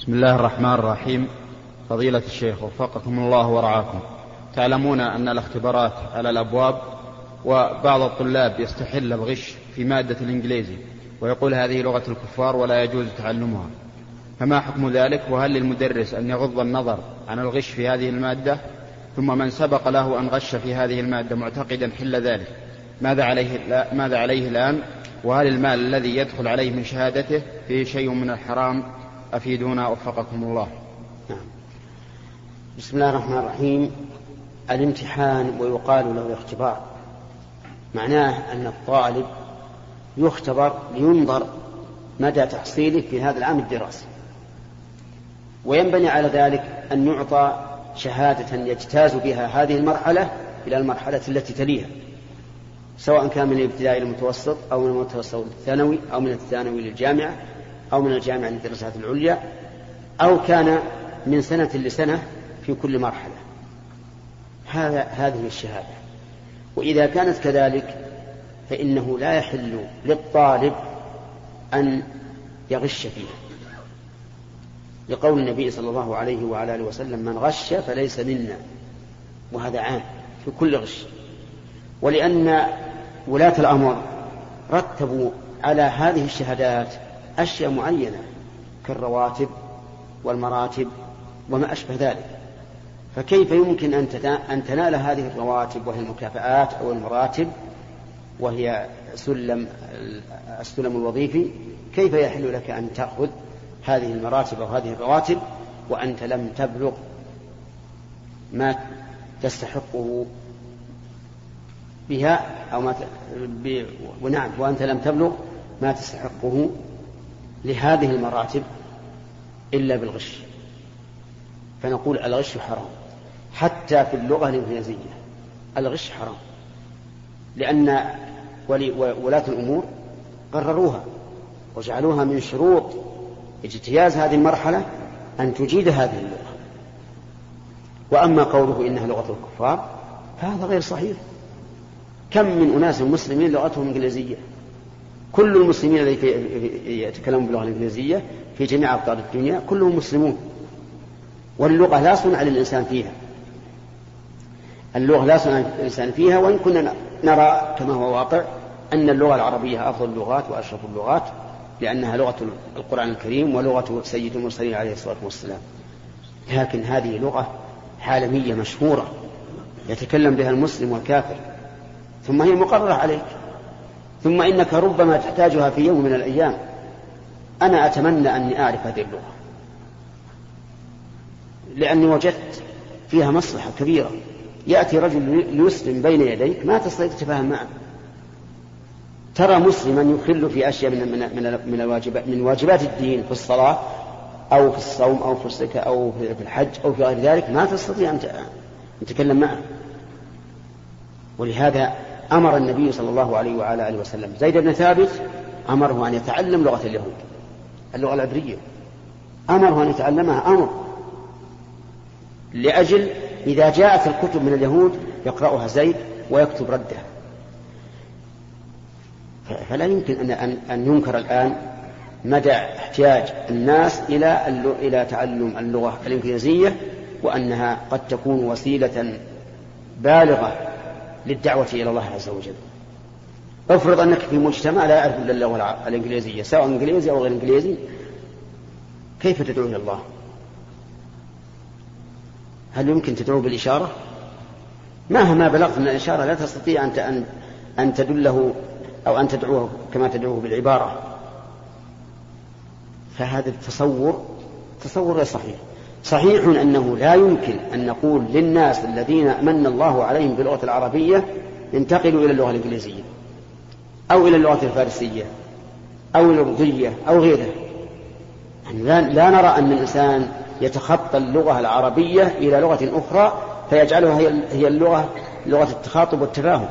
بسم الله الرحمن الرحيم. فضيلة الشيخ وفقكم الله ورعاكم. تعلمون أن الاختبارات على الأبواب وبعض الطلاب يستحل الغش في مادة الإنجليزي ويقول هذه لغة الكفار ولا يجوز تعلمها. فما حكم ذلك؟ وهل للمدرس أن يغض النظر عن الغش في هذه المادة؟ ثم من سبق له أن غش في هذه المادة معتقدا حل ذلك. ماذا عليه, ماذا عليه الآن؟ وهل المال الذي يدخل عليه من شهادته فيه شيء من الحرام؟ أفيدونا وفقكم الله. نعم. بسم الله الرحمن الرحيم. الامتحان ويقال له الاختبار. معناه أن الطالب يختبر لينظر مدى تحصيله في هذا العام الدراسي. وينبني على ذلك أن يعطى شهادة يجتاز بها هذه المرحلة إلى المرحلة التي تليها. سواء كان من الابتدائي المتوسط أو من المتوسط للثانوي أو من الثانوي للجامعة أو من الجامعة للدراسات العليا أو كان من سنة لسنة في كل مرحلة. هذا هذه الشهادة. وإذا كانت كذلك فإنه لا يحل للطالب أن يغش فيها. لقول النبي صلى الله عليه وعلى آله وسلم من غش فليس منا. وهذا عام في كل غش. ولأن ولاة الأمر رتبوا على هذه الشهادات أشياء معينة كالرواتب والمراتب وما أشبه ذلك. فكيف يمكن أن تنال هذه الرواتب وهي المكافآت أو المراتب وهي سلم السلم الوظيفي؟ كيف يحل لك أن تأخذ هذه المراتب أو هذه الرواتب وأنت لم تبلغ ما تستحقه بها أو ما ت... ب... ونعم وأنت لم تبلغ ما تستحقه لهذه المراتب إلا بالغش. فنقول الغش حرام. حتى في اللغة الإنجليزية الغش حرام. لأن ولاة الأمور قرروها وجعلوها من شروط اجتياز هذه المرحلة أن تجيد هذه اللغة. وأما قوله إنها لغة الكفار فهذا غير صحيح. كم من أناس مسلمين لغتهم إنجليزية؟ كل المسلمين الذين يتكلمون باللغة الإنجليزية في جميع أقطار الدنيا كلهم مسلمون. واللغة لا صنع للإنسان فيها. اللغة لا صنع للإنسان فيها وإن كنا نرى كما هو واقع أن اللغة العربية أفضل اللغات وأشرف اللغات لأنها لغة القرآن الكريم ولغة سيد المرسلين عليه الصلاة والسلام. لكن هذه لغة عالمية مشهورة يتكلم بها المسلم والكافر ثم هي مقررة عليك. ثم إنك ربما تحتاجها في يوم من الأيام. أنا أتمنى أني أعرف هذه اللغة. لأني وجدت فيها مصلحة كبيرة. يأتي رجل يسلم بين يديك ما تستطيع تتفاهم معه. ترى مسلما يخل في أشياء من من من, من الواجبات من واجبات الدين في الصلاة أو في الصوم أو في الزكاة أو في الحج أو في غير ذلك. ما تستطيع أن تتكلم معه. ولهذا أمر النبي صلى الله عليه وعلى آله وسلم. زيد بن ثابت أمره أن يتعلم لغة اليهود اللغة العبرية. أمره أن يتعلمها أمر. لأجل إذا جاءت الكتب من اليهود يقرأها زيد ويكتب ردها فلا يمكن أن أن ينكر الآن مدى احتياج الناس إلى إلى تعلم اللغة الإنجليزية وأنها قد تكون وسيلة بالغة للدعوة إلى الله عز وجل. افرض أنك في مجتمع لا يعرف إلا اللغة الإنجليزية سواء إنجليزي أو غير إنجليزي كيف تدعو إلى الله؟ هل يمكن تدعو بالإشارة؟ مهما بلغت من الإشارة لا تستطيع أن أن تدله أو أن تدعوه كما تدعوه بالعبارة فهذا التصور تصور غير صحيح صحيح أنه لا يمكن أن نقول للناس الذين من الله عليهم باللغة العربية انتقلوا إلى اللغة الإنجليزية أو إلى اللغة الفارسية أو الأردية أو غيرها. يعني لا, نرى أن الإنسان يتخطى اللغة العربية إلى لغة أخرى فيجعلها هي اللغة لغة التخاطب والتفاهم.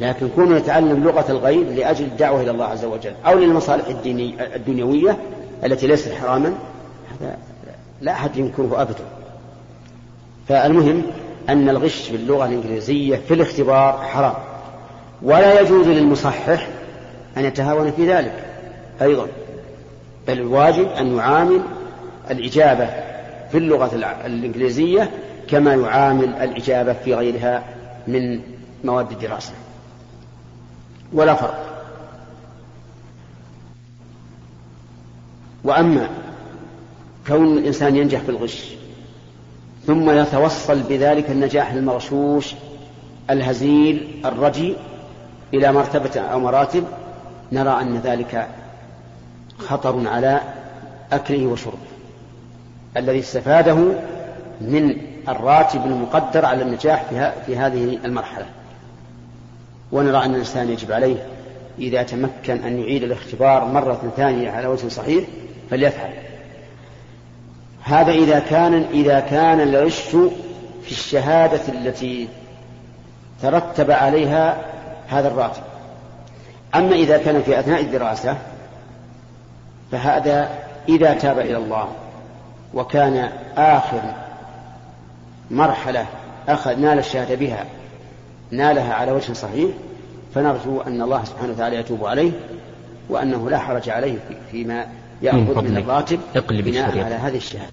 لكن كونه يتعلم لغة الغير لأجل الدعوة إلى الله عز وجل أو للمصالح الديني الدنيوية التي ليست حراما هذا لا أحد ينكره أبدا. فالمهم أن الغش باللغة الإنجليزية في الاختبار حرام. ولا يجوز للمصحح أن يتهاون في ذلك أيضا. بل الواجب أن يعامل الإجابة في اللغة الإنجليزية كما يعامل الإجابة في غيرها من مواد الدراسة. ولا فرق. وأما كون الإنسان ينجح في الغش ثم يتوصل بذلك النجاح المغشوش الهزيل الرجي إلى مرتبة أو مراتب نرى أن ذلك خطر على أكله وشربه. الذي استفاده من الراتب المقدر على النجاح في هذه المرحلة. ونرى أن الإنسان يجب عليه إذا تمكن أن يعيد الاختبار مرة ثانية على وجه صحيح فليفعل. هذا إذا كان إذا كان الغش في الشهادة التي ترتب عليها هذا الراتب. أما إذا كان في أثناء الدراسة فهذا إذا تاب إلى الله وكان آخر مرحلة أخذ نال الشهادة بها نالها على وجه صحيح فنرجو أن الله سبحانه وتعالى يتوب عليه وأنه لا حرج عليه فيما يأخذ من الراتب بناء على هذه الشهادة.